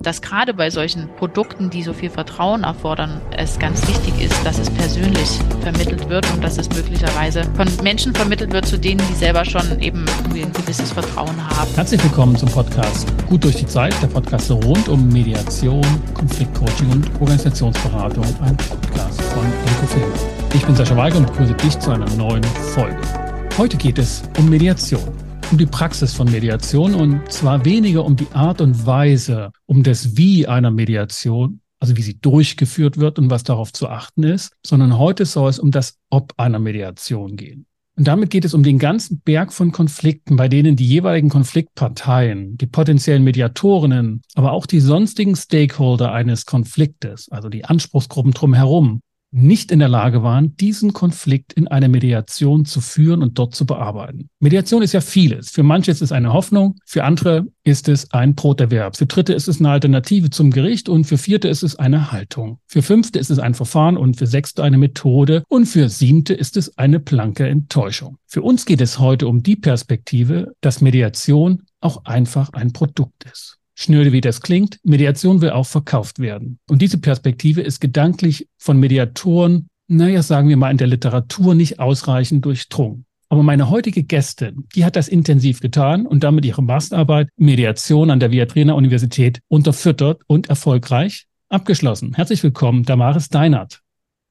dass gerade bei solchen Produkten, die so viel Vertrauen erfordern, es ganz wichtig ist, dass es persönlich vermittelt wird und dass es möglicherweise von Menschen vermittelt wird, zu denen die selber schon eben ein gewisses Vertrauen haben. Herzlich willkommen zum Podcast Gut durch die Zeit, der Podcast rund um Mediation, Konfliktcoaching und Organisationsberatung, ein Podcast von Encofilm. Ich bin Sascha Weigel und begrüße dich zu einer neuen Folge. Heute geht es um Mediation um die Praxis von Mediation und zwar weniger um die Art und Weise, um das Wie einer Mediation, also wie sie durchgeführt wird und was darauf zu achten ist, sondern heute soll es um das Ob einer Mediation gehen. Und damit geht es um den ganzen Berg von Konflikten, bei denen die jeweiligen Konfliktparteien, die potenziellen Mediatorinnen, aber auch die sonstigen Stakeholder eines Konfliktes, also die Anspruchsgruppen drumherum, nicht in der Lage waren, diesen Konflikt in eine Mediation zu führen und dort zu bearbeiten. Mediation ist ja vieles. Für manche ist es eine Hoffnung, für andere ist es ein Broterwerb, für Dritte ist es eine Alternative zum Gericht und für Vierte ist es eine Haltung. Für Fünfte ist es ein Verfahren und für Sechste eine Methode und für Siebte ist es eine blanke Enttäuschung. Für uns geht es heute um die Perspektive, dass Mediation auch einfach ein Produkt ist. Schnöde wie das klingt, Mediation will auch verkauft werden. Und diese Perspektive ist gedanklich von Mediatoren, naja, sagen wir mal in der Literatur nicht ausreichend durchdrungen. Aber meine heutige Gästin, die hat das intensiv getan und damit ihre Masterarbeit Mediation an der Viadrina Universität unterfüttert und erfolgreich abgeschlossen. Herzlich willkommen, Damaris Deinert.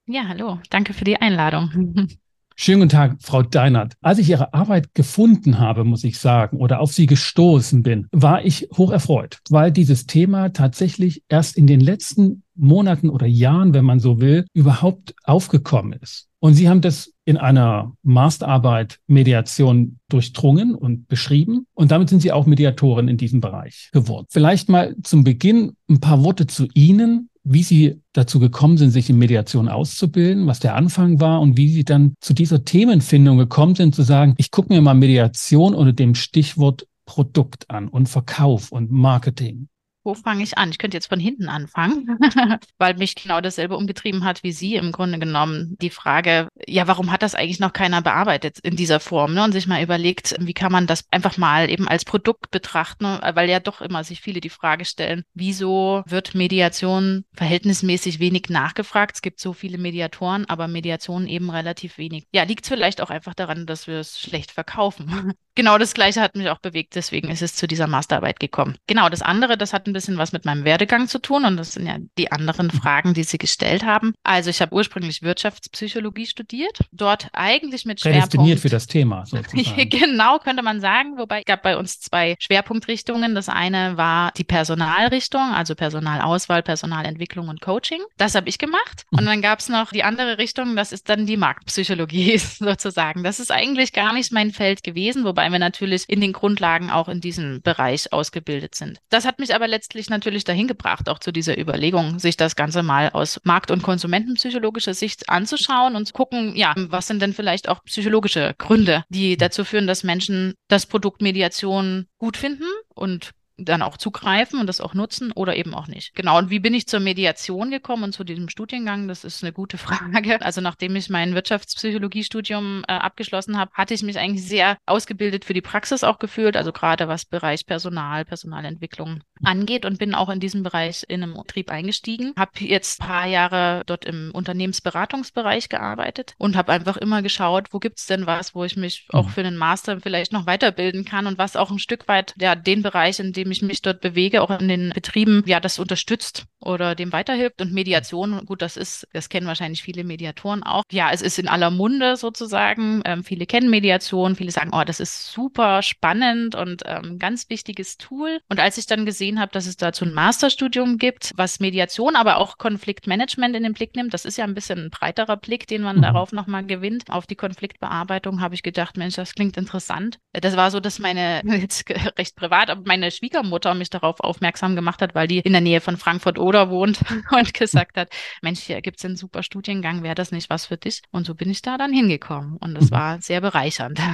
Ja, hallo. Danke für die Einladung. Schönen guten Tag, Frau Deinert. Als ich Ihre Arbeit gefunden habe, muss ich sagen, oder auf Sie gestoßen bin, war ich hoch erfreut, weil dieses Thema tatsächlich erst in den letzten Monaten oder Jahren, wenn man so will, überhaupt aufgekommen ist. Und Sie haben das in einer Masterarbeit Mediation durchdrungen und beschrieben. Und damit sind Sie auch Mediatorin in diesem Bereich geworden. Vielleicht mal zum Beginn ein paar Worte zu Ihnen wie Sie dazu gekommen sind, sich in Mediation auszubilden, was der Anfang war und wie Sie dann zu dieser Themenfindung gekommen sind, zu sagen, ich gucke mir mal Mediation unter dem Stichwort Produkt an und Verkauf und Marketing wo fange ich an? Ich könnte jetzt von hinten anfangen, weil mich genau dasselbe umgetrieben hat wie Sie im Grunde genommen. Die Frage, ja, warum hat das eigentlich noch keiner bearbeitet in dieser Form? Ne? Und sich mal überlegt, wie kann man das einfach mal eben als Produkt betrachten, weil ja doch immer sich viele die Frage stellen, wieso wird Mediation verhältnismäßig wenig nachgefragt? Es gibt so viele Mediatoren, aber Mediation eben relativ wenig. Ja, liegt es vielleicht auch einfach daran, dass wir es schlecht verkaufen. genau das Gleiche hat mich auch bewegt, deswegen ist es zu dieser Masterarbeit gekommen. Genau, das andere, das hat ein bisschen was mit meinem Werdegang zu tun und das sind ja die anderen mhm. Fragen, die Sie gestellt haben. Also ich habe ursprünglich Wirtschaftspsychologie studiert, dort eigentlich mit Schwerpunkt. Prädestiniert für das Thema sozusagen. genau, könnte man sagen, wobei es gab bei uns zwei Schwerpunktrichtungen. Das eine war die Personalrichtung, also Personalauswahl, Personalentwicklung und Coaching. Das habe ich gemacht. Und mhm. dann gab es noch die andere Richtung, das ist dann die Marktpsychologie sozusagen. Das ist eigentlich gar nicht mein Feld gewesen, wobei wir natürlich in den Grundlagen auch in diesem Bereich ausgebildet sind. Das hat mich aber letztendlich letztlich natürlich dahin gebracht, auch zu dieser Überlegung, sich das Ganze mal aus markt- und konsumentenpsychologischer Sicht anzuschauen und zu gucken, ja, was sind denn vielleicht auch psychologische Gründe, die dazu führen, dass Menschen das Produkt Mediation gut finden und dann auch zugreifen und das auch nutzen oder eben auch nicht. Genau. Und wie bin ich zur Mediation gekommen und zu diesem Studiengang? Das ist eine gute Frage. Also nachdem ich mein Wirtschaftspsychologiestudium äh, abgeschlossen habe, hatte ich mich eigentlich sehr ausgebildet für die Praxis auch gefühlt, also gerade was Bereich Personal, Personalentwicklung angeht und bin auch in diesem Bereich in einem Betrieb eingestiegen. Habe jetzt ein paar Jahre dort im Unternehmensberatungsbereich gearbeitet und habe einfach immer geschaut, wo gibt's denn was, wo ich mich auch mhm. für einen Master vielleicht noch weiterbilden kann und was auch ein Stück weit ja den Bereich, in dem dem ich mich dort bewege, auch in den Betrieben, ja, das unterstützt oder dem weiterhilft. Und Mediation, gut, das ist, das kennen wahrscheinlich viele Mediatoren auch. Ja, es ist in aller Munde sozusagen. Ähm, viele kennen Mediation, viele sagen, oh, das ist super spannend und ähm, ganz wichtiges Tool. Und als ich dann gesehen habe, dass es dazu ein Masterstudium gibt, was Mediation, aber auch Konfliktmanagement in den Blick nimmt, das ist ja ein bisschen ein breiterer Blick, den man mhm. darauf nochmal gewinnt, auf die Konfliktbearbeitung, habe ich gedacht, Mensch, das klingt interessant. Das war so, dass meine, jetzt recht privat, aber meine Schwieger Schwiegermutter mich darauf aufmerksam gemacht hat, weil die in der Nähe von Frankfurt-Oder wohnt und gesagt hat, Mensch, hier gibt es einen super Studiengang, wäre das nicht was für dich? Und so bin ich da dann hingekommen und das mhm. war sehr bereichernd.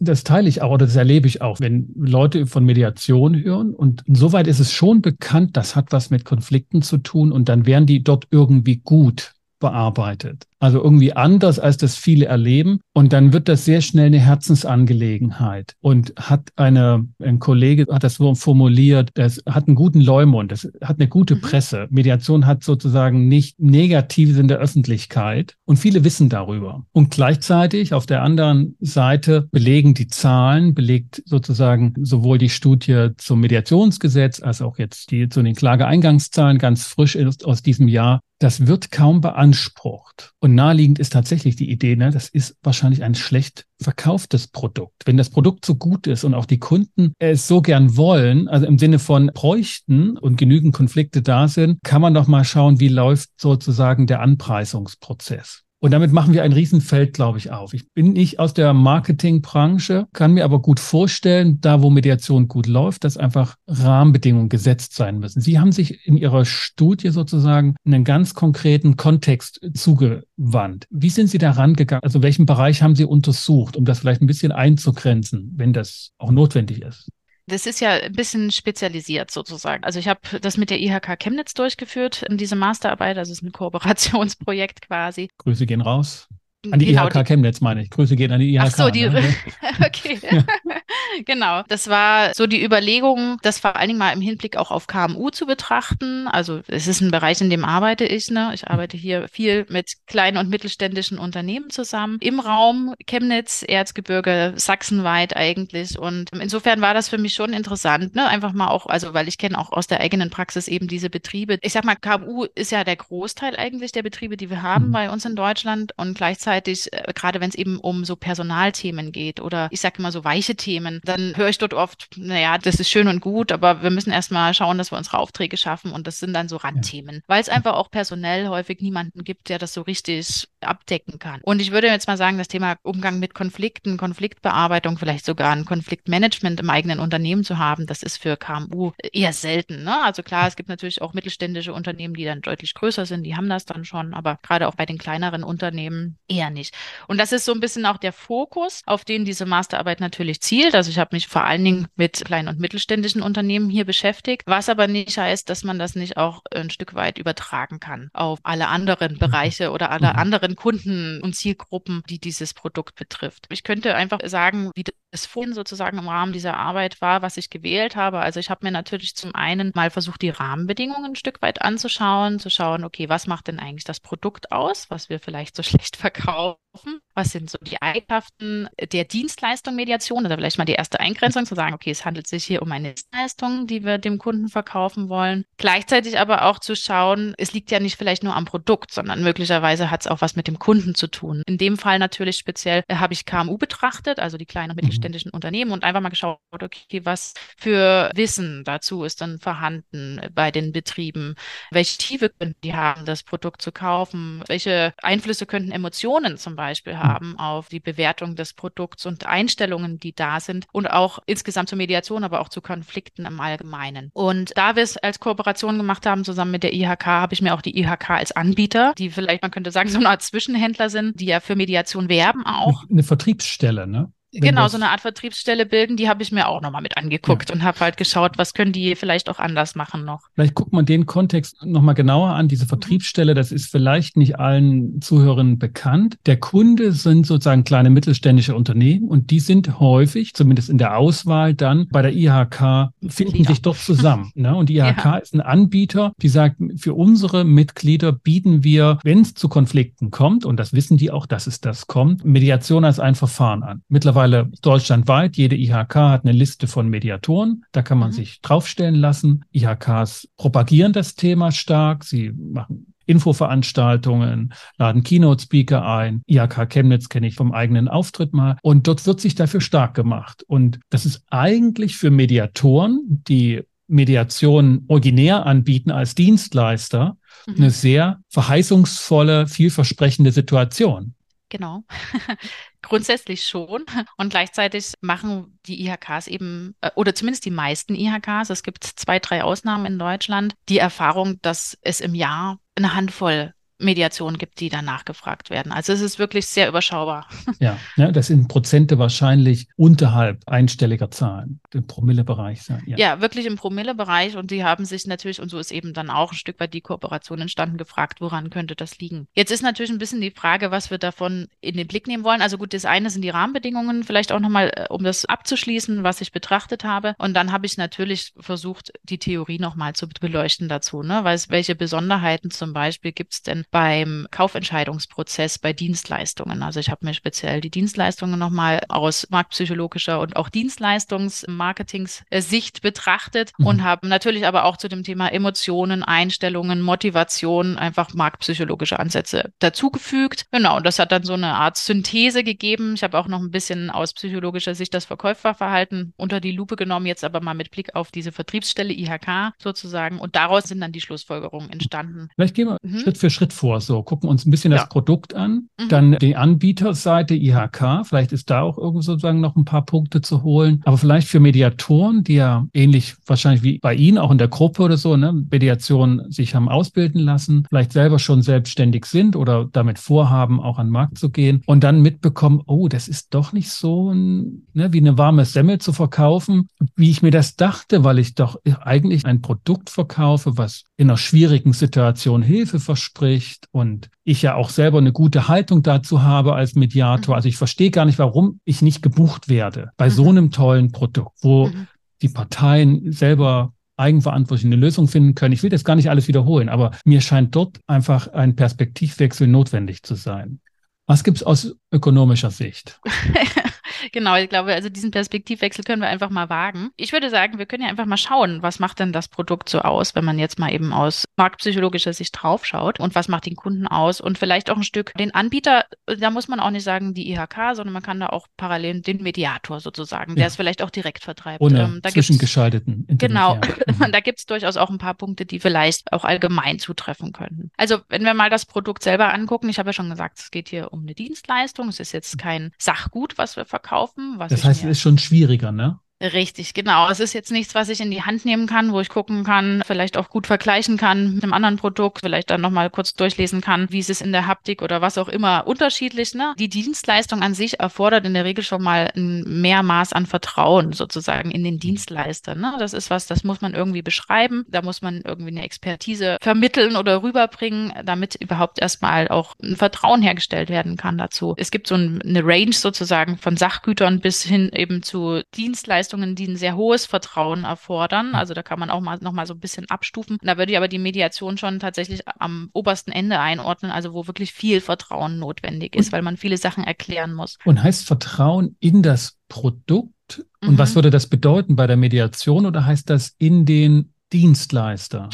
Das teile ich auch oder das erlebe ich auch, wenn Leute von Mediation hören. Und insoweit ist es schon bekannt, das hat was mit Konflikten zu tun und dann werden die dort irgendwie gut bearbeitet. Also irgendwie anders, als das viele erleben. Und dann wird das sehr schnell eine Herzensangelegenheit und hat eine, ein Kollege hat das so formuliert, das hat einen guten Leumund, das hat eine gute mhm. Presse. Mediation hat sozusagen nicht Negatives in der Öffentlichkeit und viele wissen darüber. Und gleichzeitig auf der anderen Seite belegen die Zahlen, belegt sozusagen sowohl die Studie zum Mediationsgesetz als auch jetzt die zu den Klageeingangszahlen ganz frisch ist aus diesem Jahr, das wird kaum beansprucht. Und naheliegend ist tatsächlich die Idee, ne, das ist wahrscheinlich ein schlecht verkauftes Produkt. Wenn das Produkt so gut ist und auch die Kunden es so gern wollen, also im Sinne von bräuchten und genügend Konflikte da sind, kann man doch mal schauen, wie läuft sozusagen der Anpreisungsprozess. Und damit machen wir ein Riesenfeld, glaube ich, auf. Ich bin nicht aus der Marketingbranche, kann mir aber gut vorstellen, da wo Mediation gut läuft, dass einfach Rahmenbedingungen gesetzt sein müssen. Sie haben sich in Ihrer Studie sozusagen einen ganz konkreten Kontext zugewandt. Wie sind Sie da rangegangen? Also welchen Bereich haben Sie untersucht, um das vielleicht ein bisschen einzugrenzen, wenn das auch notwendig ist? Das ist ja ein bisschen spezialisiert sozusagen. Also ich habe das mit der IHK Chemnitz durchgeführt, diese Masterarbeit, also es ist ein Kooperationsprojekt quasi. Grüße gehen raus. An die genau, IHK die, Chemnitz meine ich. Grüße gehen an die IHK. Ach so, die, ne? okay. Ja. genau. Das war so die Überlegung, das vor allen Dingen mal im Hinblick auch auf KMU zu betrachten. Also es ist ein Bereich, in dem arbeite ich. Ne? Ich arbeite hier viel mit kleinen und mittelständischen Unternehmen zusammen. Im Raum Chemnitz, Erzgebirge, sachsenweit eigentlich. Und insofern war das für mich schon interessant. Ne? Einfach mal auch, also weil ich kenne auch aus der eigenen Praxis eben diese Betriebe. Ich sag mal, KMU ist ja der Großteil eigentlich der Betriebe, die wir haben mhm. bei uns in Deutschland. Und gleichzeitig gleichzeitig, äh, gerade wenn es eben um so Personalthemen geht oder ich sage immer so weiche Themen, dann höre ich dort oft, naja, das ist schön und gut, aber wir müssen erstmal schauen, dass wir unsere Aufträge schaffen und das sind dann so Randthemen, ja. weil es einfach auch personell häufig niemanden gibt, der das so richtig abdecken kann. Und ich würde jetzt mal sagen, das Thema Umgang mit Konflikten, Konfliktbearbeitung, vielleicht sogar ein Konfliktmanagement im eigenen Unternehmen zu haben, das ist für KMU eher selten. Ne? Also klar, es gibt natürlich auch mittelständische Unternehmen, die dann deutlich größer sind, die haben das dann schon, aber gerade auch bei den kleineren Unternehmen eher eher nicht. Und das ist so ein bisschen auch der Fokus, auf den diese Masterarbeit natürlich zielt. Also ich habe mich vor allen Dingen mit kleinen und mittelständischen Unternehmen hier beschäftigt, was aber nicht heißt, dass man das nicht auch ein Stück weit übertragen kann auf alle anderen mhm. Bereiche oder alle mhm. anderen Kunden und Zielgruppen, die dieses Produkt betrifft. Ich könnte einfach sagen, wie das vorhin sozusagen im Rahmen dieser Arbeit war, was ich gewählt habe. Also ich habe mir natürlich zum einen mal versucht, die Rahmenbedingungen ein Stück weit anzuschauen, zu schauen, okay, was macht denn eigentlich das Produkt aus, was wir vielleicht so schlecht verkaufen? Was sind so die Eigenschaften der Dienstleistung Mediation? Oder vielleicht mal die erste Eingrenzung zu sagen, okay, es handelt sich hier um eine Dienstleistung, die wir dem Kunden verkaufen wollen. Gleichzeitig aber auch zu schauen, es liegt ja nicht vielleicht nur am Produkt, sondern möglicherweise hat es auch was mit dem Kunden zu tun. In dem Fall natürlich speziell äh, habe ich KMU betrachtet, also die kleinen und mhm. mittelständischen mhm. Unternehmen und einfach mal geschaut, okay, was für Wissen dazu ist dann vorhanden bei den Betrieben? Welche Tiefe könnten die haben, das Produkt zu kaufen? Welche Einflüsse könnten Emotionen zum Beispiel Beispiel hm. haben auf die Bewertung des Produkts und Einstellungen, die da sind und auch insgesamt zur Mediation, aber auch zu Konflikten im Allgemeinen. Und da wir es als Kooperation gemacht haben, zusammen mit der IHK, habe ich mir auch die IHK als Anbieter, die vielleicht, man könnte sagen, so eine Art Zwischenhändler sind, die ja für Mediation werben auch. Eine Vertriebsstelle, ne? Genau, so eine Art Vertriebsstelle bilden, die habe ich mir auch nochmal mit angeguckt ja. und habe halt geschaut, was können die vielleicht auch anders machen noch. Vielleicht guckt man den Kontext nochmal genauer an. Diese mhm. Vertriebsstelle, das ist vielleicht nicht allen Zuhörern bekannt. Der Kunde sind sozusagen kleine mittelständische Unternehmen und die sind häufig, zumindest in der Auswahl dann bei der IHK, finden Mitglieder. sich doch zusammen. ne? Und die IHK ja. ist ein Anbieter, die sagt, für unsere Mitglieder bieten wir, wenn es zu Konflikten kommt, und das wissen die auch, dass es das kommt, Mediation als ein Verfahren an. Mittlerweile mittlerweile deutschlandweit. Jede IHK hat eine Liste von Mediatoren. Da kann man mhm. sich draufstellen lassen. IHKs propagieren das Thema stark. Sie machen Infoveranstaltungen, laden Keynote-Speaker ein. IHK Chemnitz kenne ich vom eigenen Auftritt mal. Und dort wird sich dafür stark gemacht. Und das ist eigentlich für Mediatoren, die Mediation originär anbieten als Dienstleister, mhm. eine sehr verheißungsvolle, vielversprechende Situation. Genau. Grundsätzlich schon. Und gleichzeitig machen die IHKs eben, äh, oder zumindest die meisten IHKs, es gibt zwei, drei Ausnahmen in Deutschland, die Erfahrung, dass es im Jahr eine Handvoll Mediationen gibt, die danach gefragt werden. Also es ist wirklich sehr überschaubar. Ja, ja das sind Prozente wahrscheinlich unterhalb einstelliger Zahlen, im Promillebereich sein. Ja. ja, wirklich im Promillebereich und die haben sich natürlich, und so ist eben dann auch ein Stück weit die Kooperation entstanden, gefragt, woran könnte das liegen. Jetzt ist natürlich ein bisschen die Frage, was wir davon in den Blick nehmen wollen. Also gut, das eine sind die Rahmenbedingungen, vielleicht auch nochmal, äh, um das abzuschließen, was ich betrachtet habe. Und dann habe ich natürlich versucht, die Theorie nochmal zu beleuchten dazu. Ne? Weil, welche Besonderheiten zum Beispiel gibt es denn beim Kaufentscheidungsprozess bei Dienstleistungen? Also ich habe mir speziell die Dienstleistungen nochmal aus marktpsychologischer und auch Dienstleistungsmarketingssicht betrachtet mhm. und habe natürlich aber auch zu dem Thema Emotionen, Einstellungen, Motivation einfach marktpsychologische Ansätze dazugefügt. Genau, und das hat dann so eine Art Synthese gegeben. Ich habe auch noch ein bisschen aus psychologischer Sicht das Verkäuferverhalten unter die Lupe genommen, jetzt aber mal mit Blick auf diese Vertriebsstelle IHK sozusagen. Und daraus sind dann die Schlussfolgerungen entstanden. Vielleicht gehen wir mhm. Schritt für Schritt vor. So, gucken uns ein bisschen ja. das Produkt an, mhm. dann die Anbieterseite IHK. Vielleicht ist da auch irgendwo sozusagen noch ein paar Punkte zu holen. Aber vielleicht für Mediatoren, die ja ähnlich wahrscheinlich wie bei Ihnen auch in der Gruppe oder so, ne, Mediation sich haben ausbilden lassen, vielleicht selber schon selbstständig sind oder damit vorhaben, auch an den Markt zu gehen und dann mitbekommen, oh, das ist doch nicht so ein, ne, wie eine warme Semmel zu verkaufen, wie ich mir das dachte, weil ich doch eigentlich ein Produkt verkaufe, was in einer schwierigen Situation Hilfe verspricht und ich ja auch selber eine gute Haltung dazu habe als Mediator. Mhm. Also ich verstehe gar nicht, warum ich nicht gebucht werde bei mhm. so einem tollen Produkt, wo mhm. die Parteien selber eigenverantwortlich eine Lösung finden können. Ich will das gar nicht alles wiederholen, aber mir scheint dort einfach ein Perspektivwechsel notwendig zu sein. Was gibt es aus ökonomischer Sicht? genau, ich glaube, also diesen Perspektivwechsel können wir einfach mal wagen. Ich würde sagen, wir können ja einfach mal schauen, was macht denn das Produkt so aus, wenn man jetzt mal eben aus marktpsychologischer Sicht draufschaut und was macht den Kunden aus und vielleicht auch ein Stück den Anbieter, da muss man auch nicht sagen die IHK, sondern man kann da auch parallel den Mediator sozusagen, der ja. es vielleicht auch direkt vertreibt. Ohne ähm, da zwischengeschalteten. Genau, mhm. da gibt es durchaus auch ein paar Punkte, die vielleicht auch allgemein zutreffen könnten. Also wenn wir mal das Produkt selber angucken, ich habe ja schon gesagt, es geht hier um eine Dienstleistung, es ist jetzt kein Sachgut, was wir verkaufen kaufen. das heißt, es ist schon schwieriger, ne? Richtig, genau. Es ist jetzt nichts, was ich in die Hand nehmen kann, wo ich gucken kann, vielleicht auch gut vergleichen kann mit einem anderen Produkt, vielleicht dann nochmal kurz durchlesen kann, wie ist es in der Haptik oder was auch immer unterschiedlich. Ne? Die Dienstleistung an sich erfordert in der Regel schon mal ein mehr Maß an Vertrauen sozusagen in den Dienstleister. Ne? Das ist was, das muss man irgendwie beschreiben. Da muss man irgendwie eine Expertise vermitteln oder rüberbringen, damit überhaupt erstmal auch ein Vertrauen hergestellt werden kann dazu. Es gibt so eine Range sozusagen von Sachgütern bis hin eben zu Dienstleistungen Leistungen, die ein sehr hohes Vertrauen erfordern. Also da kann man auch mal noch mal so ein bisschen abstufen. Da würde ich aber die Mediation schon tatsächlich am obersten Ende einordnen, also wo wirklich viel Vertrauen notwendig ist, weil man viele Sachen erklären muss. Und heißt Vertrauen in das Produkt? Und mhm. was würde das bedeuten bei der Mediation oder heißt das in den Dienstleister?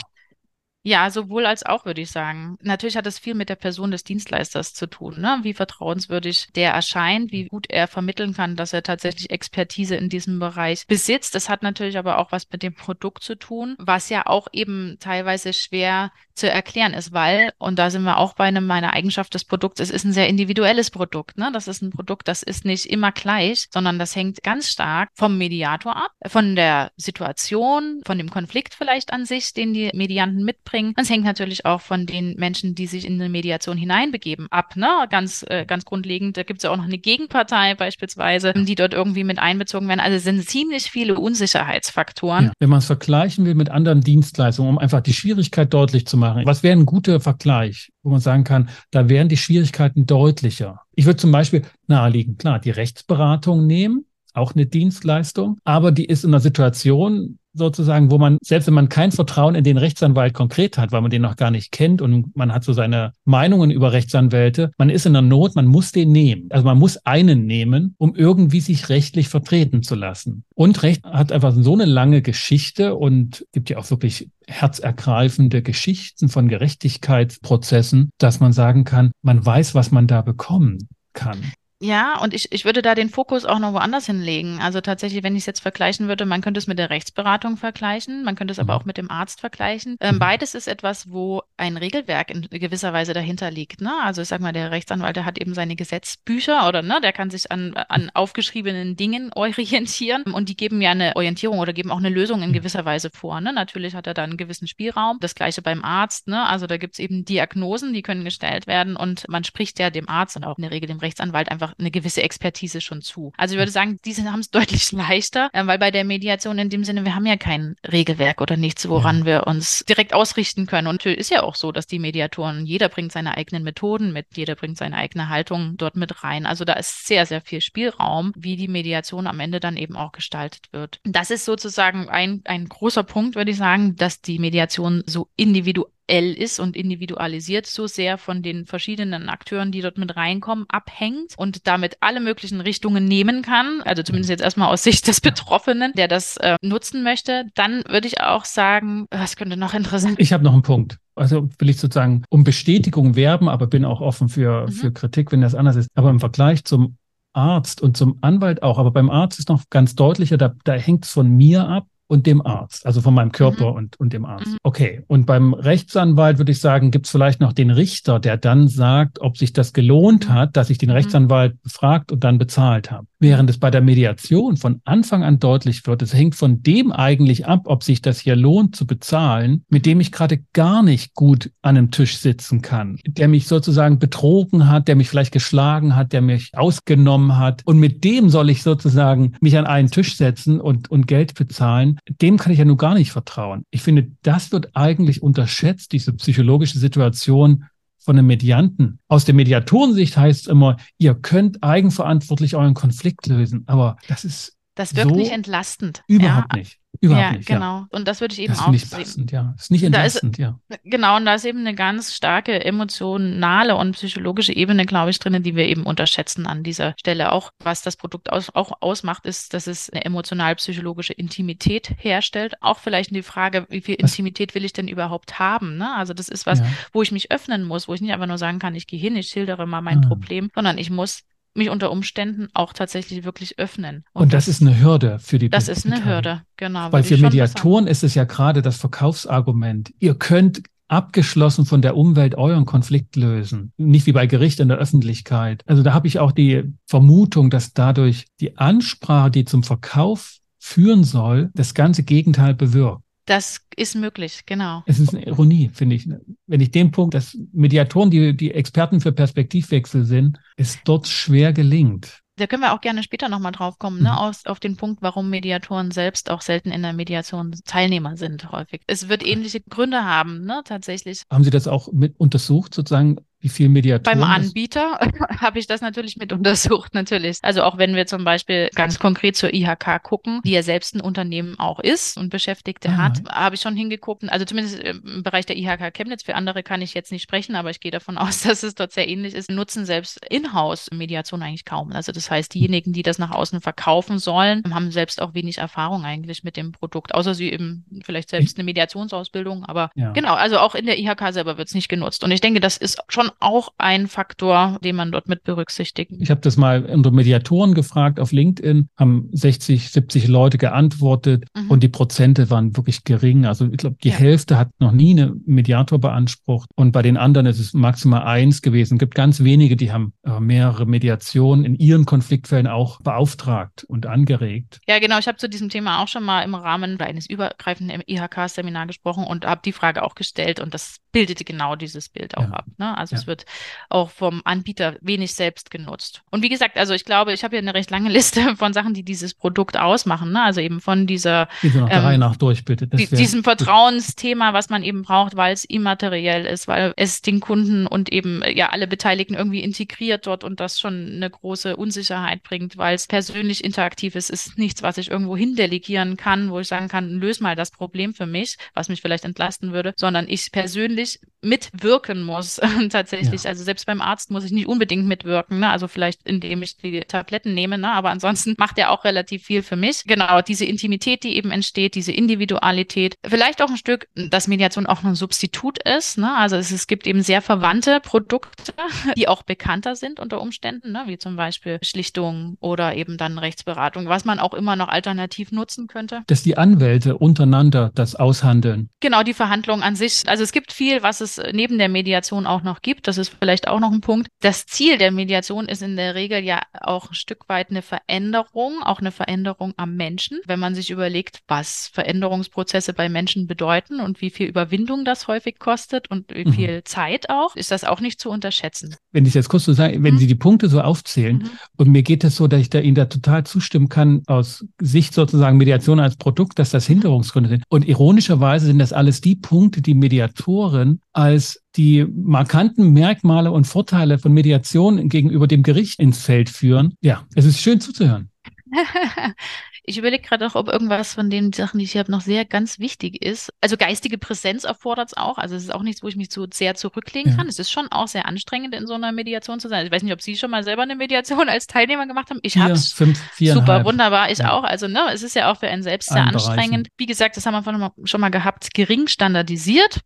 Ja, sowohl als auch, würde ich sagen. Natürlich hat es viel mit der Person des Dienstleisters zu tun, ne? wie vertrauenswürdig der erscheint, wie gut er vermitteln kann, dass er tatsächlich Expertise in diesem Bereich besitzt. Das hat natürlich aber auch was mit dem Produkt zu tun, was ja auch eben teilweise schwer zu erklären ist, weil, und da sind wir auch bei einem meiner Eigenschaft des Produkts, es ist ein sehr individuelles Produkt. Ne? Das ist ein Produkt, das ist nicht immer gleich, sondern das hängt ganz stark vom Mediator ab, von der Situation, von dem Konflikt vielleicht an sich, den die Medianten mitbringen bringen. Es hängt natürlich auch von den Menschen, die sich in eine Mediation hineinbegeben, ab. Ne? Ganz, äh, ganz grundlegend, da gibt es ja auch noch eine Gegenpartei beispielsweise, die dort irgendwie mit einbezogen werden. Also sind ziemlich viele Unsicherheitsfaktoren. Ja, wenn man es vergleichen will mit anderen Dienstleistungen, um einfach die Schwierigkeit deutlich zu machen, was wäre ein guter Vergleich, wo man sagen kann, da wären die Schwierigkeiten deutlicher. Ich würde zum Beispiel naheliegen, klar, die Rechtsberatung nehmen, auch eine Dienstleistung, aber die ist in einer Situation, sozusagen, wo man, selbst wenn man kein Vertrauen in den Rechtsanwalt konkret hat, weil man den noch gar nicht kennt und man hat so seine Meinungen über Rechtsanwälte, man ist in der Not, man muss den nehmen. Also man muss einen nehmen, um irgendwie sich rechtlich vertreten zu lassen. Und Recht hat einfach so eine lange Geschichte und gibt ja auch wirklich herzergreifende Geschichten von Gerechtigkeitsprozessen, dass man sagen kann, man weiß, was man da bekommen kann. Ja, und ich, ich würde da den Fokus auch noch woanders hinlegen. Also tatsächlich, wenn ich es jetzt vergleichen würde, man könnte es mit der Rechtsberatung vergleichen, man könnte es aber mhm. auch mit dem Arzt vergleichen. Ähm, mhm. beides ist etwas, wo ein Regelwerk in gewisser Weise dahinter liegt. Ne? Also ich sag mal, der Rechtsanwalt, der hat eben seine Gesetzbücher oder ne, der kann sich an, an aufgeschriebenen Dingen orientieren und die geben ja eine Orientierung oder geben auch eine Lösung in mhm. gewisser Weise vor. Ne? Natürlich hat er da einen gewissen Spielraum. Das gleiche beim Arzt. Ne? Also da gibt es eben Diagnosen, die können gestellt werden und man spricht ja dem Arzt und auch in der Regel dem Rechtsanwalt einfach eine gewisse Expertise schon zu. Also ich würde sagen, diese haben es deutlich leichter, äh, weil bei der Mediation in dem Sinne, wir haben ja kein Regelwerk oder nichts, woran ja. wir uns direkt ausrichten können. Und ist ja auch so, dass die Mediatoren, jeder bringt seine eigenen Methoden mit, jeder bringt seine eigene Haltung dort mit rein. Also da ist sehr, sehr viel Spielraum, wie die Mediation am Ende dann eben auch gestaltet wird. Das ist sozusagen ein, ein großer Punkt, würde ich sagen, dass die Mediation so individuell individuell ist und individualisiert so sehr von den verschiedenen Akteuren, die dort mit reinkommen, abhängt und damit alle möglichen Richtungen nehmen kann. Also zumindest jetzt erstmal aus Sicht des Betroffenen, der das äh, nutzen möchte. Dann würde ich auch sagen, was könnte noch interessant. Ich habe noch einen Punkt. Also will ich sozusagen um Bestätigung werben, aber bin auch offen für, mhm. für Kritik, wenn das anders ist. Aber im Vergleich zum Arzt und zum Anwalt auch, aber beim Arzt ist noch ganz deutlicher, da, da hängt es von mir ab, und dem Arzt, also von meinem Körper mhm. und, und dem Arzt. Mhm. Okay. Und beim Rechtsanwalt würde ich sagen, gibt es vielleicht noch den Richter, der dann sagt, ob sich das gelohnt mhm. hat, dass ich den mhm. Rechtsanwalt befragt und dann bezahlt habe. Während es bei der Mediation von Anfang an deutlich wird, es hängt von dem eigentlich ab, ob sich das hier lohnt zu bezahlen, mit dem ich gerade gar nicht gut an einem Tisch sitzen kann, der mich sozusagen betrogen hat, der mich vielleicht geschlagen hat, der mich ausgenommen hat. Und mit dem soll ich sozusagen mich an einen Tisch setzen und, und Geld bezahlen. Dem kann ich ja nun gar nicht vertrauen. Ich finde, das wird eigentlich unterschätzt, diese psychologische Situation von einem Medianten. Aus der Mediatorensicht heißt es immer, ihr könnt eigenverantwortlich euren Konflikt lösen. Aber das ist. Das wirkt so nicht entlastend. Überhaupt ja. nicht. Überhaupt ja, nicht, genau. Ja. Und das würde ich eben das auch nicht passend, ja. Ist nicht entlastend, ist, ja. Genau, und da ist eben eine ganz starke emotionale und psychologische Ebene, glaube ich, drin, die wir eben unterschätzen an dieser Stelle. Auch was das Produkt aus, auch ausmacht, ist, dass es eine emotional-psychologische Intimität herstellt. Auch vielleicht die Frage, wie viel was? Intimität will ich denn überhaupt haben? Ne? Also das ist was, ja. wo ich mich öffnen muss, wo ich nicht einfach nur sagen kann, ich gehe hin, ich schildere mal mein ah. Problem, sondern ich muss mich unter Umständen auch tatsächlich wirklich öffnen. Und, und das, das, ist eine Hürde für die Das ist eine Hürde, genau. Weil für Mediatoren ist es ja gerade das Verkaufsargument. Ihr könnt abgeschlossen von der Umwelt euren Konflikt lösen. Nicht wie bei Gericht in der Öffentlichkeit. Also da habe ich auch die Vermutung, dass dadurch die Ansprache, die zum Verkauf führen soll, das ganze Gegenteil bewirkt. Das ist möglich, genau. Es ist eine Ironie, finde ich. Wenn ich den Punkt, dass Mediatoren, die, die Experten für Perspektivwechsel sind, es dort schwer gelingt. Da können wir auch gerne später nochmal drauf kommen, ne, mhm. aus, auf den Punkt, warum Mediatoren selbst auch selten in der Mediation Teilnehmer sind, häufig. Es wird ähnliche Gründe haben, ne, tatsächlich. Haben Sie das auch mit untersucht, sozusagen, wie viel Mediatoren? Beim Anbieter habe ich das natürlich mit untersucht, natürlich. Also auch wenn wir zum Beispiel ganz konkret zur IHK gucken, die ja selbst ein Unternehmen auch ist und Beschäftigte ah. hat, habe ich schon hingeguckt. Also zumindest im Bereich der IHK Chemnitz, für andere kann ich jetzt nicht sprechen, aber ich gehe davon aus, dass es dort sehr ähnlich ist, nutzen selbst Inhouse-Mediation eigentlich kaum. Also das heißt, diejenigen, die das nach außen verkaufen sollen, haben selbst auch wenig Erfahrung eigentlich mit dem Produkt, außer sie eben vielleicht selbst eine Mediationsausbildung. Aber ja. genau, also auch in der IHK selber wird es nicht genutzt. Und ich denke, das ist schon auch ein Faktor, den man dort mit berücksichtigen. Ich habe das mal unsere Mediatoren gefragt auf LinkedIn, haben 60, 70 Leute geantwortet mhm. und die Prozente waren wirklich gering. Also ich glaube, die ja. Hälfte hat noch nie eine Mediator beansprucht und bei den anderen ist es maximal eins gewesen. Es gibt ganz wenige, die haben äh, mehrere Mediationen in ihren Konfliktfällen auch beauftragt und angeregt. Ja, genau. Ich habe zu diesem Thema auch schon mal im Rahmen eines übergreifenden IHK-Seminar gesprochen und habe die Frage auch gestellt und das bildete genau dieses Bild auch ja. ab. Ne? Also ja. Es wird auch vom Anbieter wenig selbst genutzt. Und wie gesagt, also ich glaube, ich habe hier eine recht lange Liste von Sachen, die dieses Produkt ausmachen. Ne? Also eben von dieser Diese ähm, Reihe nach durch, bitte. Die, diesem Vertrauensthema, was man eben braucht, weil es immateriell ist, weil es den Kunden und eben ja alle Beteiligten irgendwie integriert dort und das schon eine große Unsicherheit bringt, weil es persönlich interaktiv ist, ist nichts, was ich irgendwo hindelegieren kann, wo ich sagen kann, löse mal das Problem für mich, was mich vielleicht entlasten würde, sondern ich persönlich mitwirken muss tatsächlich. Ja. Also selbst beim Arzt muss ich nicht unbedingt mitwirken, ne? also vielleicht indem ich die Tabletten nehme, ne? aber ansonsten macht er auch relativ viel für mich. Genau, diese Intimität, die eben entsteht, diese Individualität, vielleicht auch ein Stück, dass Mediation auch ein Substitut ist. Ne? Also es, es gibt eben sehr verwandte Produkte, die auch bekannter sind unter Umständen, ne? wie zum Beispiel Schlichtung oder eben dann Rechtsberatung, was man auch immer noch alternativ nutzen könnte. Dass die Anwälte untereinander das aushandeln. Genau, die Verhandlung an sich. Also es gibt viel, was es neben der Mediation auch noch gibt. Das ist vielleicht auch noch ein Punkt. Das Ziel der Mediation ist in der Regel ja auch ein Stück weit eine Veränderung, auch eine Veränderung am Menschen. Wenn man sich überlegt, was Veränderungsprozesse bei Menschen bedeuten und wie viel Überwindung das häufig kostet und wie mhm. viel Zeit auch, ist das auch nicht zu unterschätzen. Wenn ich jetzt kurz so sage, wenn mhm. Sie die Punkte so aufzählen mhm. und mir geht es so, dass ich da Ihnen da total zustimmen kann aus Sicht sozusagen Mediation als Produkt, dass das Hinderungsgründe sind. Und ironischerweise sind das alles die Punkte, die Mediatoren als die markanten Merkmale und Vorteile von Mediation gegenüber dem Gericht ins Feld führen. Ja, es ist schön zuzuhören. Ich überlege gerade auch, ob irgendwas von den Sachen, die ich habe, noch sehr ganz wichtig ist. Also geistige Präsenz erfordert es auch. Also es ist auch nichts, wo ich mich so sehr zurücklegen ja. kann. Es ist schon auch sehr anstrengend, in so einer Mediation zu sein. Ich weiß nicht, ob Sie schon mal selber eine Mediation als Teilnehmer gemacht haben. Ich habe es. Super, wunderbar. Ich ja. auch. Also ne, es ist ja auch für einen selbst sehr Allen anstrengend. Bereichen. Wie gesagt, das haben wir schon mal gehabt, gering standardisiert.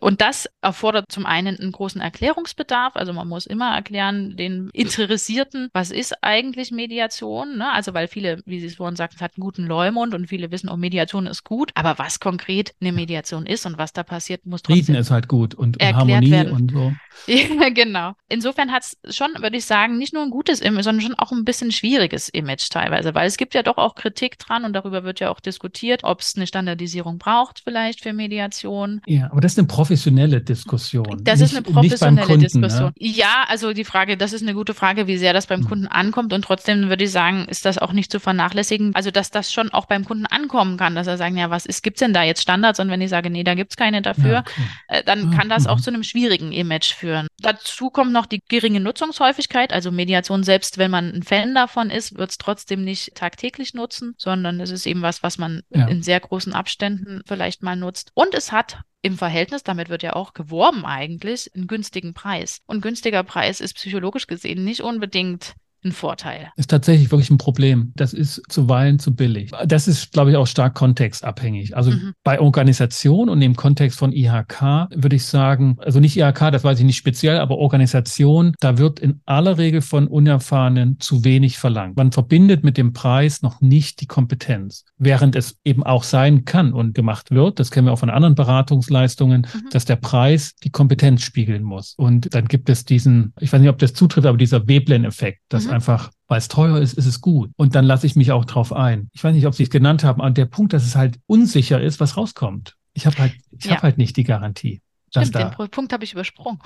Und das erfordert zum einen einen großen Erklärungsbedarf. Also man muss immer erklären den Interessierten, was ist eigentlich Mediation? Ne? Also weil viele, wie Sie es vorhin sagten, hat einen guten Leumund und viele wissen, oh, Mediation ist gut. Aber was konkret eine Mediation ist und was da passiert, muss trotzdem Frieden ist halt gut und, und Harmonie werden. und so. ja, genau. Insofern hat es schon, würde ich sagen, nicht nur ein gutes Image, sondern schon auch ein bisschen schwieriges Image teilweise, weil es gibt ja doch auch Kritik dran und darüber wird ja auch diskutiert, ob es eine Standardisierung braucht vielleicht für Mediation. Ja, aber das ist eine professionelle Diskussion. Das nicht, ist eine professionelle Kunden, Diskussion. Ne? Ja, also die Frage, das ist eine gute Frage, wie sehr das beim hm. Kunden ankommt. Und trotzdem würde ich sagen, ist das auch nicht zu vernachlässigen. Also, dass das schon auch beim Kunden ankommen kann, dass er sagen, ja, was ist, gibt's denn da jetzt Standards? Und wenn ich sage, nee, da gibt's keine dafür, ja, okay. äh, dann kann das auch zu einem schwierigen Image führen. Dazu kommt noch die geringe Nutzungshäufigkeit. Also Mediation, selbst wenn man ein Fan davon ist, wird es trotzdem nicht tagtäglich nutzen, sondern es ist eben was, was man ja. in sehr großen Abständen vielleicht mal nutzt. Und es hat im Verhältnis, damit wird ja auch geworben eigentlich, einen günstigen Preis. Und günstiger Preis ist psychologisch gesehen nicht unbedingt ein Vorteil. Ist tatsächlich wirklich ein Problem. Das ist zuweilen zu billig. Das ist, glaube ich, auch stark kontextabhängig. Also mhm. bei Organisation und im Kontext von IHK würde ich sagen, also nicht IHK, das weiß ich nicht speziell, aber Organisation, da wird in aller Regel von Unerfahrenen zu wenig verlangt. Man verbindet mit dem Preis noch nicht die Kompetenz, während es eben auch sein kann und gemacht wird. Das kennen wir auch von anderen Beratungsleistungen, mhm. dass der Preis die Kompetenz spiegeln muss. Und dann gibt es diesen, ich weiß nicht, ob das zutrifft, aber dieser Veblen-Effekt, dass mhm. einfach, weil es teuer ist, ist es gut. Und dann lasse ich mich auch drauf ein. Ich weiß nicht, ob Sie es genannt haben, an der Punkt, dass es halt unsicher ist, was rauskommt. Ich habe halt, ich ja. habe halt nicht die Garantie. Stimmt, da. den Punkt habe ich übersprungen.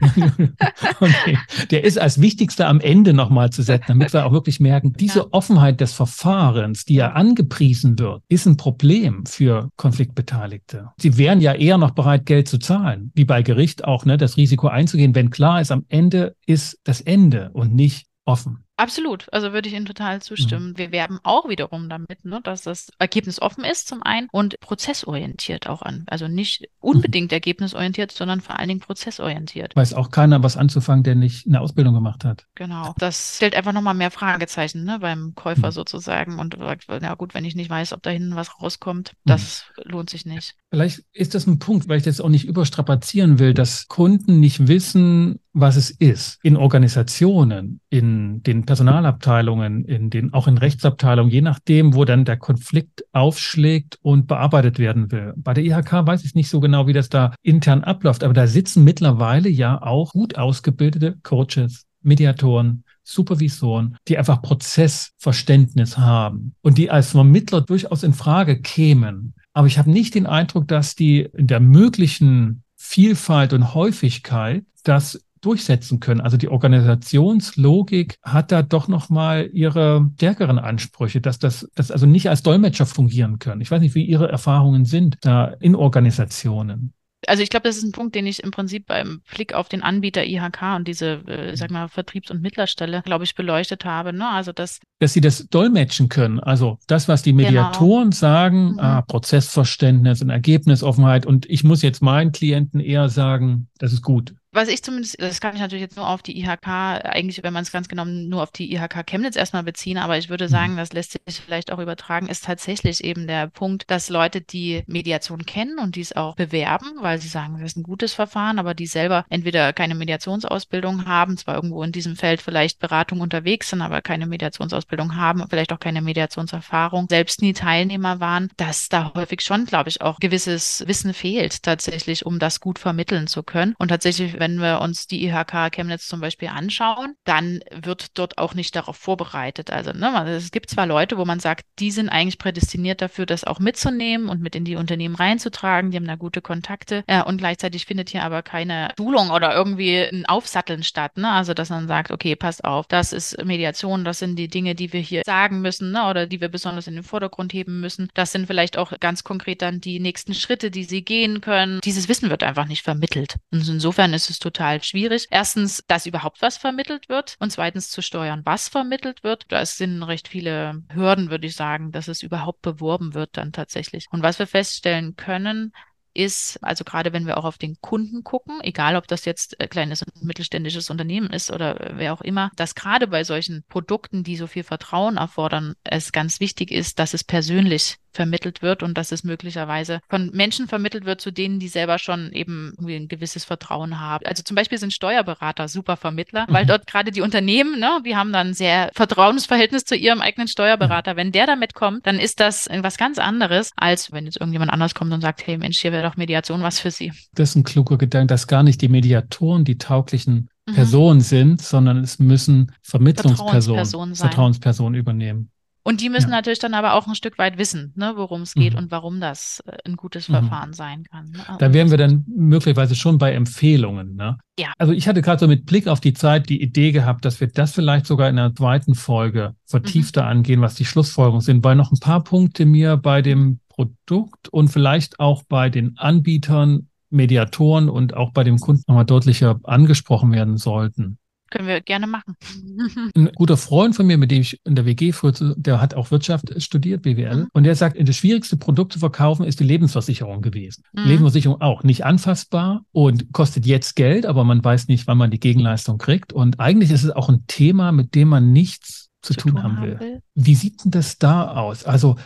okay. Der ist als wichtigster am Ende nochmal zu setzen, damit wir auch wirklich merken, diese ja. Offenheit des Verfahrens, die ja angepriesen wird, ist ein Problem für Konfliktbeteiligte. Sie wären ja eher noch bereit, Geld zu zahlen, wie bei Gericht auch, ne, das Risiko einzugehen, wenn klar ist, am Ende ist das Ende und nicht offen. Absolut, also würde ich Ihnen total zustimmen. Mhm. Wir werben auch wiederum damit, ne, dass das Ergebnis offen ist zum einen und prozessorientiert auch an. Also nicht unbedingt mhm. ergebnisorientiert, sondern vor allen Dingen prozessorientiert. Weiß auch keiner, was anzufangen, der nicht eine Ausbildung gemacht hat. Genau. Das stellt einfach nochmal mehr Fragezeichen ne, beim Käufer mhm. sozusagen und sagt, na gut, wenn ich nicht weiß, ob da hinten was rauskommt, mhm. das lohnt sich nicht. Vielleicht ist das ein Punkt, weil ich das auch nicht überstrapazieren will, dass Kunden nicht wissen, was es ist. In Organisationen, in den Personalabteilungen, in den, auch in Rechtsabteilungen, je nachdem, wo dann der Konflikt aufschlägt und bearbeitet werden will. Bei der IHK weiß ich nicht so genau, wie das da intern abläuft, aber da sitzen mittlerweile ja auch gut ausgebildete Coaches, Mediatoren, Supervisoren, die einfach Prozessverständnis haben und die als Vermittler durchaus in Frage kämen. Aber ich habe nicht den Eindruck, dass die in der möglichen Vielfalt und Häufigkeit das durchsetzen können. Also die Organisationslogik hat da doch nochmal ihre stärkeren Ansprüche, dass das dass also nicht als Dolmetscher fungieren können. Ich weiß nicht, wie Ihre Erfahrungen sind da in Organisationen. Also ich glaube, das ist ein Punkt, den ich im Prinzip beim Blick auf den Anbieter IHK und diese, äh, sag mal, Vertriebs- und Mittlerstelle, glaube ich, beleuchtet habe. Ne? Also das, dass sie das dolmetschen können. Also das, was die Mediatoren genau. sagen, mhm. ah, Prozessverständnis und Ergebnisoffenheit. Und ich muss jetzt meinen Klienten eher sagen, das ist gut was ich zumindest, das kann ich natürlich jetzt nur auf die IHK, eigentlich, wenn man es ganz genau nur auf die IHK Chemnitz erstmal beziehen, aber ich würde mhm. sagen, das lässt sich vielleicht auch übertragen, ist tatsächlich eben der Punkt, dass Leute, die Mediation kennen und dies auch bewerben, weil sie sagen, das ist ein gutes Verfahren, aber die selber entweder keine Mediationsausbildung haben, zwar irgendwo in diesem Feld vielleicht Beratung unterwegs sind, aber keine Mediationsausbildung haben, vielleicht auch keine Mediationserfahrung, selbst nie Teilnehmer waren, dass da häufig schon, glaube ich, auch gewisses Wissen fehlt tatsächlich, um das gut vermitteln zu können. Und tatsächlich wenn wir uns die IHK Chemnitz zum Beispiel anschauen, dann wird dort auch nicht darauf vorbereitet. Also ne, es gibt zwar Leute, wo man sagt, die sind eigentlich prädestiniert dafür, das auch mitzunehmen und mit in die Unternehmen reinzutragen, die haben da gute Kontakte äh, und gleichzeitig findet hier aber keine Schulung oder irgendwie ein Aufsatteln statt. Ne? Also dass man sagt, okay, passt auf, das ist Mediation, das sind die Dinge, die wir hier sagen müssen ne? oder die wir besonders in den Vordergrund heben müssen. Das sind vielleicht auch ganz konkret dann die nächsten Schritte, die sie gehen können. Dieses Wissen wird einfach nicht vermittelt. Und insofern ist es total schwierig. Erstens, dass überhaupt was vermittelt wird und zweitens zu steuern, was vermittelt wird. Da sind recht viele Hürden, würde ich sagen, dass es überhaupt beworben wird dann tatsächlich. Und was wir feststellen können, ist, also gerade wenn wir auch auf den Kunden gucken, egal ob das jetzt ein kleines und mittelständisches Unternehmen ist oder wer auch immer, dass gerade bei solchen Produkten, die so viel Vertrauen erfordern, es ganz wichtig ist, dass es persönlich vermittelt wird und dass es möglicherweise von Menschen vermittelt wird, zu denen die selber schon eben irgendwie ein gewisses Vertrauen haben. Also zum Beispiel sind Steuerberater super Vermittler, mhm. weil dort gerade die Unternehmen, ne, die haben dann sehr Vertrauensverhältnis zu ihrem eigenen Steuerberater. Wenn der damit kommt, dann ist das was ganz anderes, als wenn jetzt irgendjemand anders kommt und sagt, hey Mensch, hier wäre doch Mediation was für Sie. Das ist ein kluger Gedanke, dass gar nicht die Mediatoren die tauglichen mhm. Personen sind, sondern es müssen Vermittlungspersonen, Vertrauenspersonen, Vertrauenspersonen übernehmen. Und die müssen ja. natürlich dann aber auch ein Stück weit wissen, ne, worum es geht mhm. und warum das äh, ein gutes mhm. Verfahren sein kann. Ne? Da wären wir dann möglicherweise schon bei Empfehlungen. Ne? Ja. Also ich hatte gerade so mit Blick auf die Zeit die Idee gehabt, dass wir das vielleicht sogar in der zweiten Folge vertiefter mhm. angehen, was die Schlussfolgerungen sind, weil noch ein paar Punkte mir bei dem Produkt und vielleicht auch bei den Anbietern Mediatoren und auch bei dem Kunden nochmal deutlicher angesprochen werden sollten. Können wir gerne machen. Ein guter Freund von mir, mit dem ich in der WG früher, der hat auch Wirtschaft studiert, BWL, mhm. und der sagt, das schwierigste Produkt zu verkaufen ist die Lebensversicherung gewesen. Mhm. Lebensversicherung auch nicht anfassbar und kostet jetzt Geld, aber man weiß nicht, wann man die Gegenleistung kriegt. Und eigentlich ist es auch ein Thema, mit dem man nichts zu, zu tun, tun, haben will. will. Wie sieht denn das da aus? Also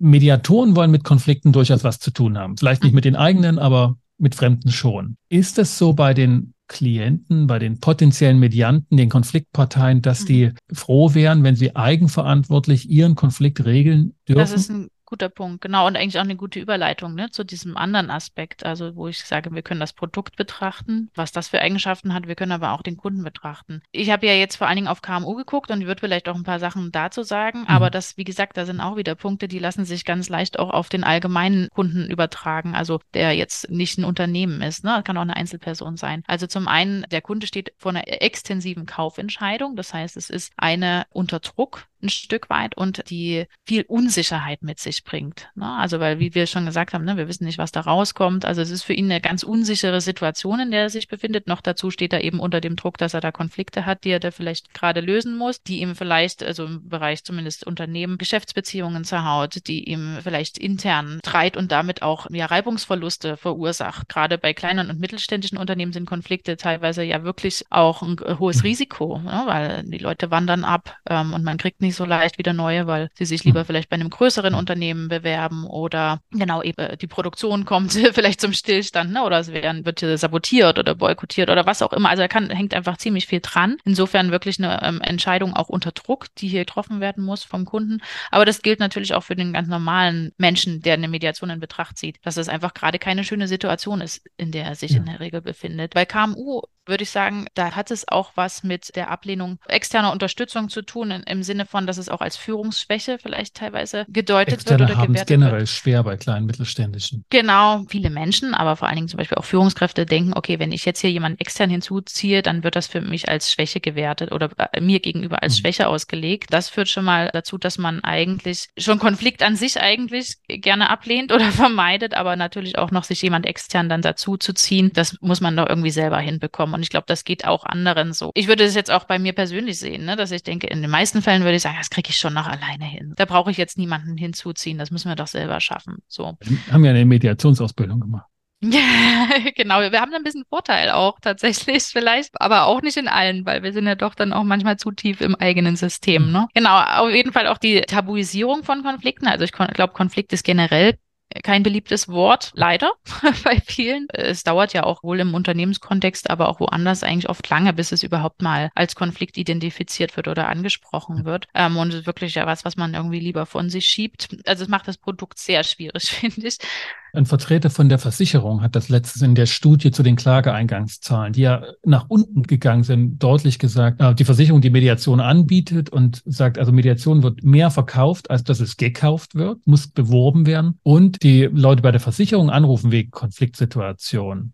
Mediatoren wollen mit Konflikten durchaus was zu tun haben. Vielleicht nicht mit den eigenen, aber mit Fremden schon. Ist es so bei den Klienten, bei den potenziellen Medianten, den Konfliktparteien, dass mhm. die froh wären, wenn sie eigenverantwortlich ihren Konflikt regeln dürfen? Das ist ein Guter Punkt, genau. Und eigentlich auch eine gute Überleitung ne, zu diesem anderen Aspekt, also wo ich sage, wir können das Produkt betrachten, was das für Eigenschaften hat, wir können aber auch den Kunden betrachten. Ich habe ja jetzt vor allen Dingen auf KMU geguckt und würde vielleicht auch ein paar Sachen dazu sagen, mhm. aber das, wie gesagt, da sind auch wieder Punkte, die lassen sich ganz leicht auch auf den allgemeinen Kunden übertragen, also der jetzt nicht ein Unternehmen ist, ne, kann auch eine Einzelperson sein. Also zum einen, der Kunde steht vor einer extensiven Kaufentscheidung, das heißt, es ist eine unter Druck ein Stück weit und die viel Unsicherheit mit sich bringt. Ne? Also weil, wie wir schon gesagt haben, ne, wir wissen nicht, was da rauskommt. Also es ist für ihn eine ganz unsichere Situation, in der er sich befindet. Noch dazu steht er eben unter dem Druck, dass er da Konflikte hat, die er da vielleicht gerade lösen muss, die ihm vielleicht, also im Bereich zumindest Unternehmen, Geschäftsbeziehungen zerhaut, die ihm vielleicht intern Streit und damit auch ja, Reibungsverluste verursacht. Gerade bei kleinen und mittelständischen Unternehmen sind Konflikte teilweise ja wirklich auch ein hohes Risiko, ne? weil die Leute wandern ab ähm, und man kriegt nicht so leicht wieder neue, weil sie sich lieber hm. vielleicht bei einem größeren Unternehmen bewerben oder genau eben die Produktion kommt vielleicht zum Stillstand ne? oder es werden, wird sabotiert oder boykottiert oder was auch immer. Also da kann, hängt einfach ziemlich viel dran. Insofern wirklich eine ähm, Entscheidung auch unter Druck, die hier getroffen werden muss vom Kunden. Aber das gilt natürlich auch für den ganz normalen Menschen, der eine Mediation in Betracht zieht, dass es einfach gerade keine schöne Situation ist, in der er sich ja. in der Regel befindet. Bei KMU würde ich sagen, da hat es auch was mit der Ablehnung externer Unterstützung zu tun, in, im Sinne von, dass es auch als Führungsschwäche vielleicht teilweise gedeutet Externe wird oder haben es gewertet generell wird. schwer bei kleinen mittelständischen. Genau, viele Menschen, aber vor allen Dingen zum Beispiel auch Führungskräfte denken, okay, wenn ich jetzt hier jemanden extern hinzuziehe, dann wird das für mich als Schwäche gewertet oder äh, mir gegenüber als Mhm. Schwäche ausgelegt. Das führt schon mal dazu, dass man eigentlich schon Konflikt an sich eigentlich gerne ablehnt oder vermeidet, aber natürlich auch noch sich jemand extern dann dazu zu ziehen, das muss man doch irgendwie selber hinbekommen. Und ich glaube, das geht auch anderen so. Ich würde es jetzt auch bei mir persönlich sehen, ne, dass ich denke, in den meisten Fällen würde ich sagen, das kriege ich schon noch alleine hin. Da brauche ich jetzt niemanden hinzuziehen, das müssen wir doch selber schaffen. So. Wir haben ja eine Mediationsausbildung gemacht. Ja, genau. Wir haben da ein bisschen Vorteil auch tatsächlich vielleicht, aber auch nicht in allen, weil wir sind ja doch dann auch manchmal zu tief im eigenen System. Ne? Genau, auf jeden Fall auch die Tabuisierung von Konflikten. Also ich glaube, Konflikt ist generell kein beliebtes Wort, leider bei vielen. Es dauert ja auch wohl im Unternehmenskontext, aber auch woanders eigentlich oft lange, bis es überhaupt mal als Konflikt identifiziert wird oder angesprochen wird. Ähm, und es ist wirklich ja was, was man irgendwie lieber von sich schiebt. Also es macht das Produkt sehr schwierig, finde ich. Ein Vertreter von der Versicherung hat das letztes in der Studie zu den Klageeingangszahlen, die ja nach unten gegangen sind, deutlich gesagt, äh, die Versicherung die Mediation anbietet und sagt, also Mediation wird mehr verkauft, als dass es gekauft wird, muss beworben werden. Und die Leute bei der Versicherung anrufen wegen Konfliktsituationen.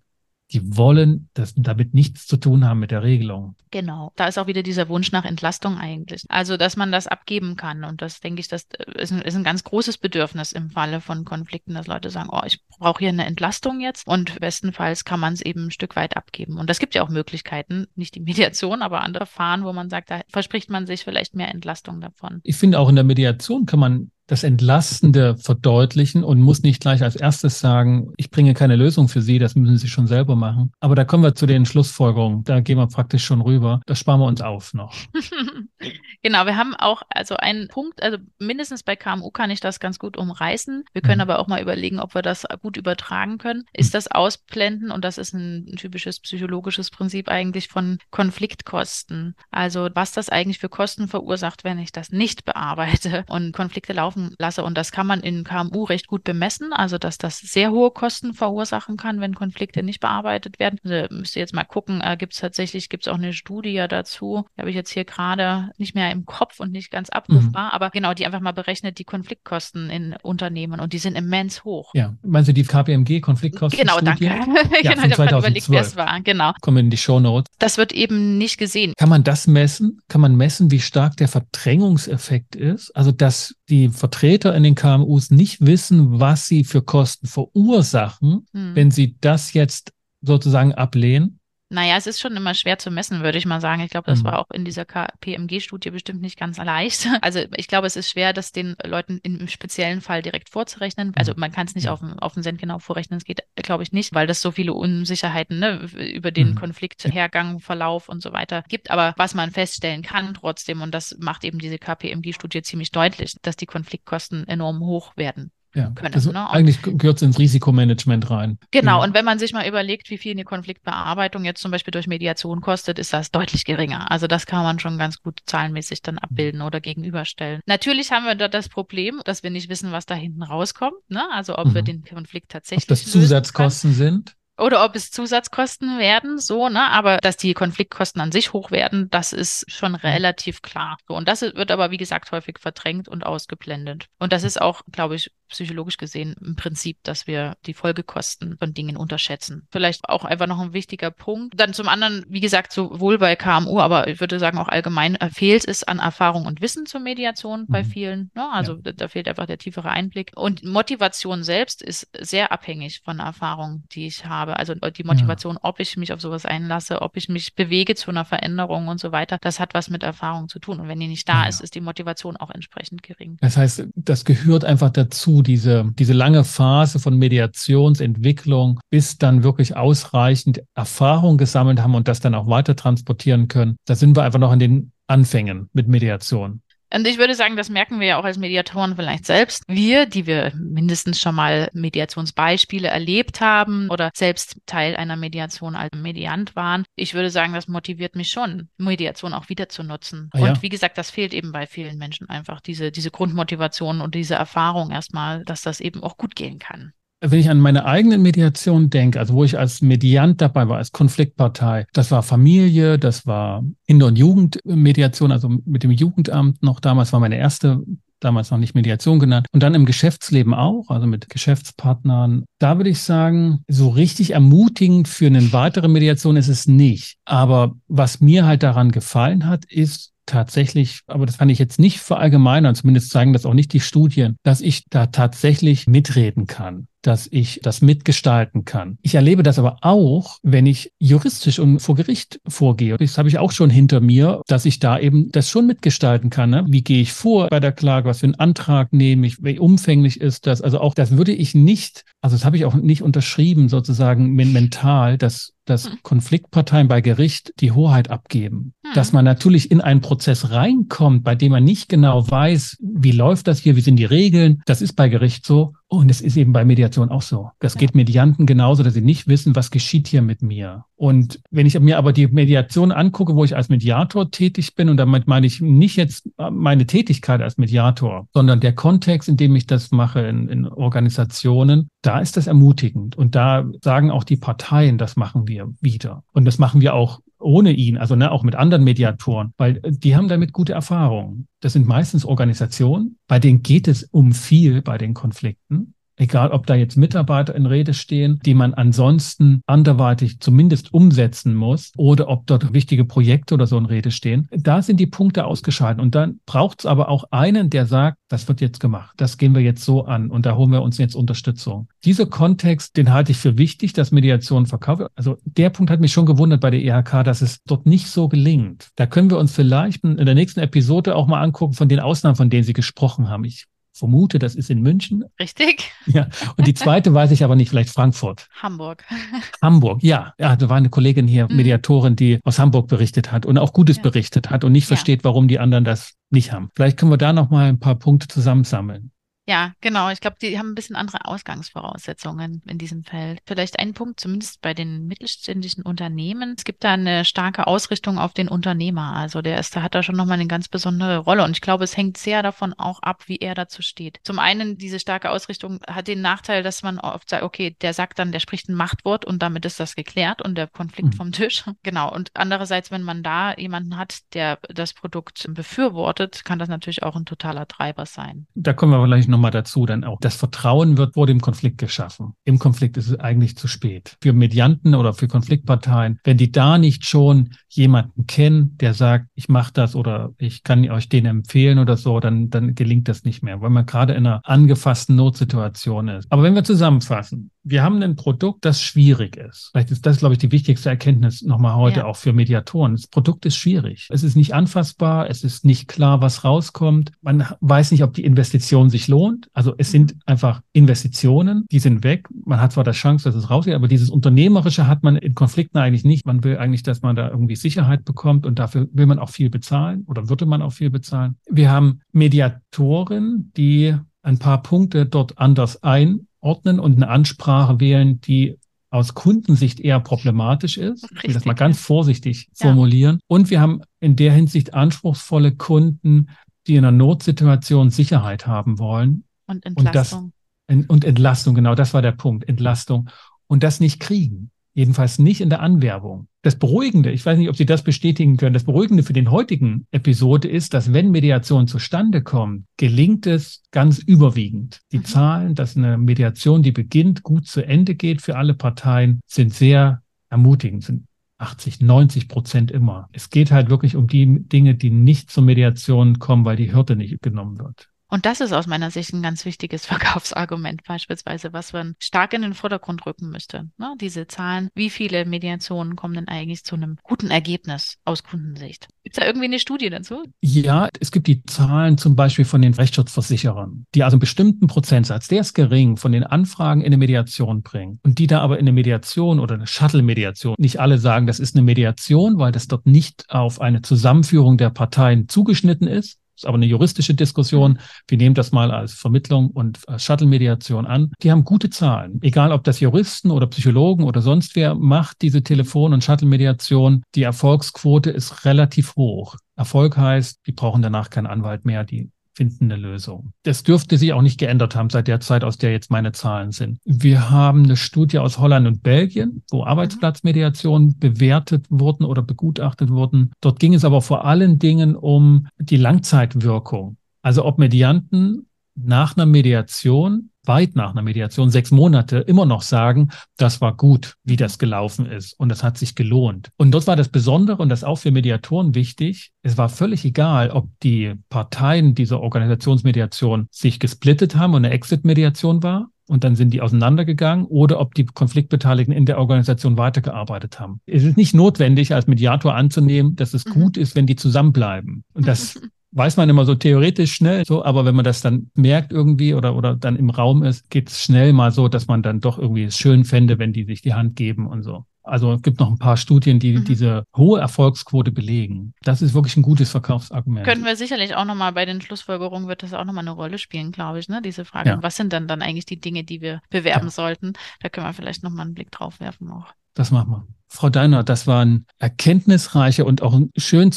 Die wollen das damit nichts zu tun haben mit der Regelung. Genau. Da ist auch wieder dieser Wunsch nach Entlastung eigentlich. Also, dass man das abgeben kann. Und das denke ich, das ist ein, ist ein ganz großes Bedürfnis im Falle von Konflikten, dass Leute sagen, oh, ich brauche hier eine Entlastung jetzt. Und bestenfalls kann man es eben ein Stück weit abgeben. Und das gibt ja auch Möglichkeiten, nicht die Mediation, aber andere Fahren, wo man sagt, da verspricht man sich vielleicht mehr Entlastung davon. Ich finde auch in der Mediation kann man das Entlastende verdeutlichen und muss nicht gleich als erstes sagen, ich bringe keine Lösung für Sie, das müssen Sie schon selber machen. Aber da kommen wir zu den Schlussfolgerungen. Da gehen wir praktisch schon rüber. Das sparen wir uns auf noch. genau, wir haben auch also einen Punkt, also mindestens bei KMU kann ich das ganz gut umreißen. Wir können Mhm. aber auch mal überlegen, ob wir das gut übertragen können. Ist das Ausblenden, und das ist ein, ein typisches psychologisches Prinzip eigentlich von Konfliktkosten. Also was das eigentlich für Kosten verursacht, wenn ich das nicht bearbeite und Konflikte laufen lasse. Und das kann man in KMU recht gut bemessen, also dass das sehr hohe Kosten verursachen kann, wenn Konflikte nicht bearbeitet werden. Also müsst ihr jetzt mal gucken, äh, gibt es tatsächlich, gibt es auch eine Studie dazu, die habe ich jetzt hier gerade nicht mehr im Kopf und nicht ganz abrufbar, aber genau, die einfach mal berechnet die Konfliktkosten in Unternehmen und die sind immens hoch. Ja, meinst du die KPMG Konfliktkosten? Genau, danke. Ja, genau, von ich habe gerade überlegt, 2012. wer es war. Genau. Kommen in die Shownotes. Das wird eben nicht gesehen. Kann man das messen? Kann man messen, wie stark der Verdrängungseffekt ist? Also, dass die Vertreter in den KMUs nicht wissen, was sie für Kosten verursachen, Hm. wenn sie das jetzt sozusagen ablehnen? Naja, es ist schon immer schwer zu messen, würde ich mal sagen. Ich glaube, das Mhm. war auch in dieser KPMG-Studie bestimmt nicht ganz leicht. Also ich glaube, es ist schwer, das den Leuten im speziellen Fall direkt vorzurechnen. Also man kann es nicht Ja. auf, den- auf den Cent genau vorrechnen, das geht, glaube ich, nicht, weil das so viele Unsicherheiten ne, über den Mhm. Konflikt, Hergang, Verlauf und so weiter gibt. Aber was man feststellen kann trotzdem, und das macht eben diese KPMG-Studie ziemlich deutlich, dass die Konfliktkosten enorm hoch werden. Ja, Können, das, ne? Eigentlich gehört es ins Risikomanagement rein. Genau, Ja. und wenn man sich mal überlegt, wie viel eine Konfliktbearbeitung jetzt zum Beispiel durch Mediation kostet, ist das deutlich geringer. Also das kann man schon ganz gut zahlenmäßig dann abbilden oder gegenüberstellen. Natürlich haben wir da das Problem, dass wir nicht wissen, was da hinten rauskommt. Ne? Also ob wir Mhm. den Konflikt Ob tatsächlich das lösen können. Zusatzkosten sind? Oder ob es Zusatzkosten werden, so, ne? Aber dass die Konfliktkosten an sich hoch werden, das ist schon relativ klar. So, und das wird aber, wie gesagt, häufig verdrängt und ausgeblendet. Und das ist auch, glaube ich, psychologisch gesehen im Prinzip, dass wir die Folgekosten von Dingen unterschätzen. Vielleicht auch einfach noch ein wichtiger Punkt. Dann zum anderen, wie gesagt, sowohl bei KMU, aber ich würde sagen auch allgemein äh, fehlt es an Erfahrung und Wissen zur Mediation bei Mhm. vielen. Ne? Also da, da fehlt einfach der tiefere Einblick. Und Motivation selbst ist sehr abhängig von Erfahrung, die ich habe. Also die Motivation, ob ich mich auf sowas einlasse, ob ich mich bewege zu einer Veränderung und so weiter, das hat was mit Erfahrung zu tun. Und wenn die nicht da Ja. ist, ist die Motivation auch entsprechend gering. Das heißt, das gehört einfach dazu, diese, diese lange Phase von Mediationsentwicklung, bis dann wirklich ausreichend Erfahrung gesammelt haben und das dann auch weiter transportieren können. Da sind wir einfach noch an den Anfängen mit Mediation. Und ich würde sagen, das merken wir ja auch als Mediatoren vielleicht selbst. Wir, die wir mindestens schon mal Mediationsbeispiele erlebt haben oder selbst Teil einer Mediation als Mediant waren, ich würde sagen, das motiviert mich schon, Mediation auch wieder zu nutzen. Ah ja. Und wie gesagt, das fehlt eben bei vielen Menschen einfach, diese, diese Grundmotivation und diese Erfahrung erstmal, dass das eben auch gut gehen kann. Wenn ich an meine eigenen Mediation denke, also wo ich als Mediant dabei war, als Konfliktpartei, das war Familie, das war Kinder- und Jugendmediation, also mit dem Jugendamt noch damals war meine erste damals noch nicht Mediation genannt. Und dann im Geschäftsleben auch, also mit Geschäftspartnern. Da würde ich sagen, so richtig ermutigend für eine weitere Mediation ist es nicht. Aber was mir halt daran gefallen hat, ist, tatsächlich, aber das kann ich jetzt nicht verallgemeinern, zumindest zeigen das auch nicht die Studien, dass ich da tatsächlich mitreden kann dass ich das mitgestalten kann. Ich erlebe das aber auch, wenn ich juristisch und vor Gericht vorgehe. Das habe ich auch schon hinter mir, dass ich da eben das schon mitgestalten kann. Ne? Wie gehe ich vor bei der Klage? Was für einen Antrag nehme ich? Wie umfänglich ist das? Also auch das würde ich nicht, also das habe ich auch nicht unterschrieben sozusagen mental, dass dass hm. Konfliktparteien bei Gericht die Hoheit abgeben. Hm. Dass man natürlich in einen Prozess reinkommt, bei dem man nicht genau weiß, wie läuft das hier, wie sind die Regeln. Das ist bei Gericht so. Und es ist eben bei Mediation auch so. Das ja. geht Medianten genauso, dass sie nicht wissen, was geschieht hier mit mir. Und wenn ich mir aber die Mediation angucke, wo ich als Mediator tätig bin, und damit meine ich nicht jetzt meine Tätigkeit als Mediator, sondern der Kontext, in dem ich das mache in, in Organisationen, da ist das ermutigend. Und da sagen auch die Parteien, das machen wir wieder. Und das machen wir auch ohne ihn, also ne, auch mit anderen Mediatoren, weil die haben damit gute Erfahrungen. Das sind meistens Organisationen, bei denen geht es um viel bei den Konflikten. Egal, ob da jetzt Mitarbeiter in Rede stehen, die man ansonsten anderweitig zumindest umsetzen muss, oder ob dort wichtige Projekte oder so in Rede stehen. Da sind die Punkte ausgeschaltet. Und dann braucht es aber auch einen, der sagt, das wird jetzt gemacht, das gehen wir jetzt so an und da holen wir uns jetzt Unterstützung. Dieser Kontext, den halte ich für wichtig, dass Mediation verkauft. Also der Punkt hat mich schon gewundert bei der EHK, dass es dort nicht so gelingt. Da können wir uns vielleicht in der nächsten Episode auch mal angucken von den Ausnahmen, von denen Sie gesprochen haben. Ich vermute, das ist in München. Richtig. Ja. Und die zweite weiß ich aber nicht, vielleicht Frankfurt. Hamburg. Hamburg, ja. Ja, da war eine Kollegin hier, mhm. Mediatorin, die aus Hamburg berichtet hat und auch Gutes ja. berichtet hat und nicht ja. versteht, warum die anderen das nicht haben. Vielleicht können wir da noch mal ein paar Punkte zusammensammeln. Ja, genau. Ich glaube, die haben ein bisschen andere Ausgangsvoraussetzungen in diesem Feld. Vielleicht ein Punkt, zumindest bei den mittelständischen Unternehmen. Es gibt da eine starke Ausrichtung auf den Unternehmer. Also der ist, da hat da schon nochmal eine ganz besondere Rolle. Und ich glaube, es hängt sehr davon auch ab, wie er dazu steht. Zum einen, diese starke Ausrichtung hat den Nachteil, dass man oft sagt, okay, der sagt dann, der spricht ein Machtwort und damit ist das geklärt und der Konflikt mhm. vom Tisch. Genau. Und andererseits, wenn man da jemanden hat, der das Produkt befürwortet, kann das natürlich auch ein totaler Treiber sein. Da kommen wir vielleicht nochmal dazu dann auch. Das Vertrauen wird vor dem Konflikt geschaffen. Im Konflikt ist es eigentlich zu spät. Für Medianten oder für Konfliktparteien, wenn die da nicht schon jemanden kennen, der sagt, ich mache das oder ich kann euch den empfehlen oder so, dann, dann gelingt das nicht mehr, weil man gerade in einer angefassten Notsituation ist. Aber wenn wir zusammenfassen, wir haben ein Produkt, das schwierig ist. Vielleicht ist das, glaube ich, die wichtigste Erkenntnis nochmal heute ja. auch für Mediatoren. Das Produkt ist schwierig. Es ist nicht anfassbar. Es ist nicht klar, was rauskommt. Man weiß nicht, ob die Investition sich lohnt. Also es sind mhm. einfach Investitionen, die sind weg. Man hat zwar die Chance, dass es rausgeht, aber dieses Unternehmerische hat man in Konflikten eigentlich nicht. Man will eigentlich, dass man da irgendwie Sicherheit bekommt und dafür will man auch viel bezahlen oder würde man auch viel bezahlen. Wir haben Mediatoren, die ein paar Punkte dort anders ein ordnen und eine Ansprache wählen, die aus Kundensicht eher problematisch ist. Richtig, ich will das mal ganz vorsichtig ja. formulieren. Und wir haben in der Hinsicht anspruchsvolle Kunden, die in einer Notsituation Sicherheit haben wollen. Und Entlastung. Und, das, und Entlastung, genau, das war der Punkt, Entlastung. Und das nicht kriegen. Jedenfalls nicht in der Anwerbung. Das Beruhigende, ich weiß nicht, ob Sie das bestätigen können, das Beruhigende für den heutigen Episode ist, dass wenn Mediation zustande kommt, gelingt es ganz überwiegend. Die mhm. Zahlen, dass eine Mediation, die beginnt, gut zu Ende geht für alle Parteien, sind sehr ermutigend, sind 80, 90 Prozent immer. Es geht halt wirklich um die Dinge, die nicht zur Mediation kommen, weil die Hürde nicht genommen wird. Und das ist aus meiner Sicht ein ganz wichtiges Verkaufsargument beispielsweise, was man stark in den Vordergrund rücken müsste. Ne? Diese Zahlen, wie viele Mediationen kommen denn eigentlich zu einem guten Ergebnis aus Kundensicht? Gibt es da irgendwie eine Studie dazu? Ja, es gibt die Zahlen zum Beispiel von den Rechtsschutzversicherern, die also einen bestimmten Prozentsatz, der ist gering, von den Anfragen in eine Mediation bringen. Und die da aber in eine Mediation oder eine Shuttle-Mediation, nicht alle sagen, das ist eine Mediation, weil das dort nicht auf eine Zusammenführung der Parteien zugeschnitten ist, ist aber eine juristische Diskussion. Wir nehmen das mal als Vermittlung und Shuttle-Mediation an. Die haben gute Zahlen. Egal, ob das Juristen oder Psychologen oder sonst wer macht, diese Telefon- und Shuttle-Mediation, die Erfolgsquote ist relativ hoch. Erfolg heißt, die brauchen danach keinen Anwalt mehr, die finden eine Lösung. Das dürfte sich auch nicht geändert haben seit der Zeit, aus der jetzt meine Zahlen sind. Wir haben eine Studie aus Holland und Belgien, wo Arbeitsplatzmediation bewertet wurden oder begutachtet wurden. Dort ging es aber vor allen Dingen um die Langzeitwirkung. Also ob Medianten nach einer Mediation weit nach einer Mediation, sechs Monate, immer noch sagen, das war gut, wie das gelaufen ist und das hat sich gelohnt. Und dort war das Besondere und das auch für Mediatoren wichtig. Es war völlig egal, ob die Parteien dieser Organisationsmediation sich gesplittet haben und eine Exit-Mediation war und dann sind die auseinandergegangen oder ob die Konfliktbeteiligten in der Organisation weitergearbeitet haben. Es ist nicht notwendig, als Mediator anzunehmen, dass es mhm. gut ist, wenn die zusammenbleiben. Und das weiß man immer so theoretisch schnell so, aber wenn man das dann merkt irgendwie oder, oder dann im Raum ist, geht es schnell mal so, dass man dann doch irgendwie es schön fände, wenn die sich die Hand geben und so. Also es gibt noch ein paar Studien, die mhm. diese hohe Erfolgsquote belegen. Das ist wirklich ein gutes Verkaufsargument. Könnten wir sicherlich auch nochmal bei den Schlussfolgerungen wird das auch nochmal eine Rolle spielen, glaube ich, ne? Diese Frage, ja. was sind dann dann eigentlich die Dinge, die wir bewerben ja. sollten? Da können wir vielleicht nochmal einen Blick drauf werfen auch. Das machen wir. Frau Deiner, das war ein erkenntnisreicher und auch ein schön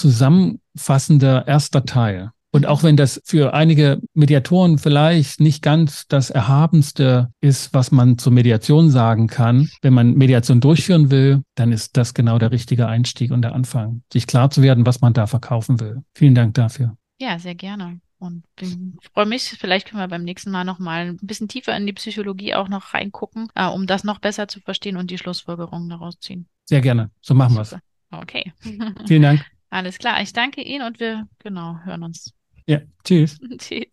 zusammenfassender erster Teil. Und auch wenn das für einige Mediatoren vielleicht nicht ganz das Erhabenste ist, was man zur Mediation sagen kann, wenn man Mediation durchführen will, dann ist das genau der richtige Einstieg und der Anfang, sich klar zu werden, was man da verkaufen will. Vielen Dank dafür. Ja, sehr gerne. Und ich freue mich, vielleicht können wir beim nächsten Mal noch mal ein bisschen tiefer in die Psychologie auch noch reingucken, äh, um das noch besser zu verstehen und die Schlussfolgerungen daraus ziehen. Sehr gerne. So machen wir es. Okay. Vielen Dank. Alles klar. Ich danke Ihnen und wir genau hören uns. Ja, tschüss. tschüss.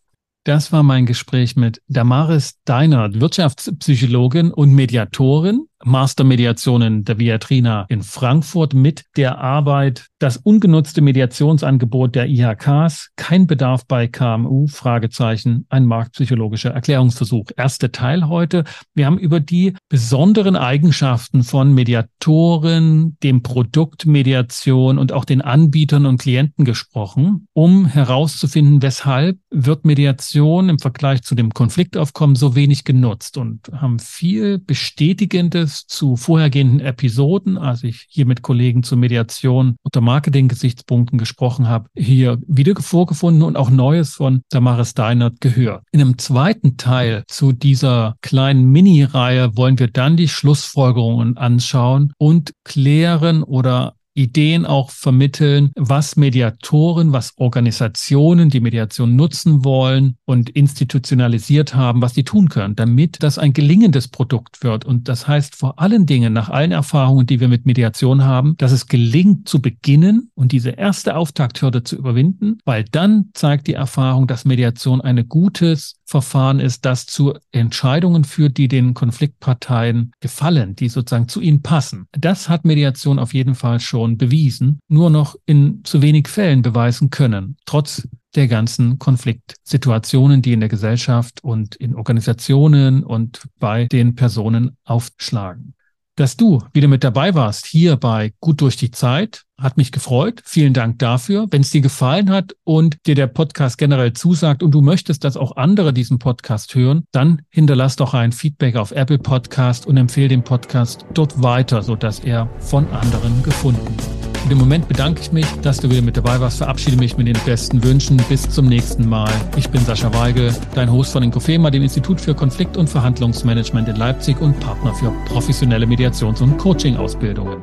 Das war mein Gespräch mit Damaris Deinert, Wirtschaftspsychologin und Mediatorin Mastermediationen der Viatrina in Frankfurt mit der Arbeit das ungenutzte Mediationsangebot der IHKs, kein Bedarf bei KMU, Fragezeichen, ein marktpsychologischer Erklärungsversuch. Erster Teil heute. Wir haben über die besonderen Eigenschaften von Mediatoren, dem Produkt Mediation und auch den Anbietern und Klienten gesprochen, um herauszufinden, weshalb wird Mediation im Vergleich zu dem Konfliktaufkommen so wenig genutzt und haben viel bestätigendes Hinweis zu vorhergehenden Episoden, als ich hier mit Kollegen zur Mediation unter Marketing-Gesichtspunkten gesprochen habe, hier wieder vorgefunden und auch Neues von Damaris Deinert gehört. In einem zweiten Teil zu dieser kleinen Mini-Reihe wollen wir dann die Schlussfolgerungen anschauen und klären oder Ideen auch vermitteln, was Mediatoren, was Organisationen die Mediation nutzen wollen und institutionalisiert haben, was die tun können, damit das ein gelingendes Produkt wird. Und das heißt vor allen Dingen nach allen Erfahrungen, die wir mit Mediation haben, dass es gelingt zu beginnen und diese erste Auftakthürde zu überwinden, weil dann zeigt die Erfahrung, dass Mediation ein gutes Verfahren ist, das zu Entscheidungen führt, die den Konfliktparteien gefallen, die sozusagen zu ihnen passen. Das hat Mediation auf jeden Fall schon bewiesen, nur noch in zu wenig Fällen beweisen können, trotz der ganzen Konfliktsituationen, die in der Gesellschaft und in Organisationen und bei den Personen aufschlagen dass du wieder mit dabei warst hier bei Gut durch die Zeit. Hat mich gefreut. Vielen Dank dafür. Wenn es dir gefallen hat und dir der Podcast generell zusagt und du möchtest, dass auch andere diesen Podcast hören, dann hinterlass doch ein Feedback auf Apple Podcast und empfehle den Podcast dort weiter, sodass er von anderen gefunden wird. Für den Moment bedanke ich mich, dass du wieder mit dabei warst. Verabschiede mich mit den besten Wünschen. Bis zum nächsten Mal. Ich bin Sascha Weigel, dein Host von Inkofema, dem Institut für Konflikt- und Verhandlungsmanagement in Leipzig und Partner für professionelle Mediations- und Coaching-Ausbildungen.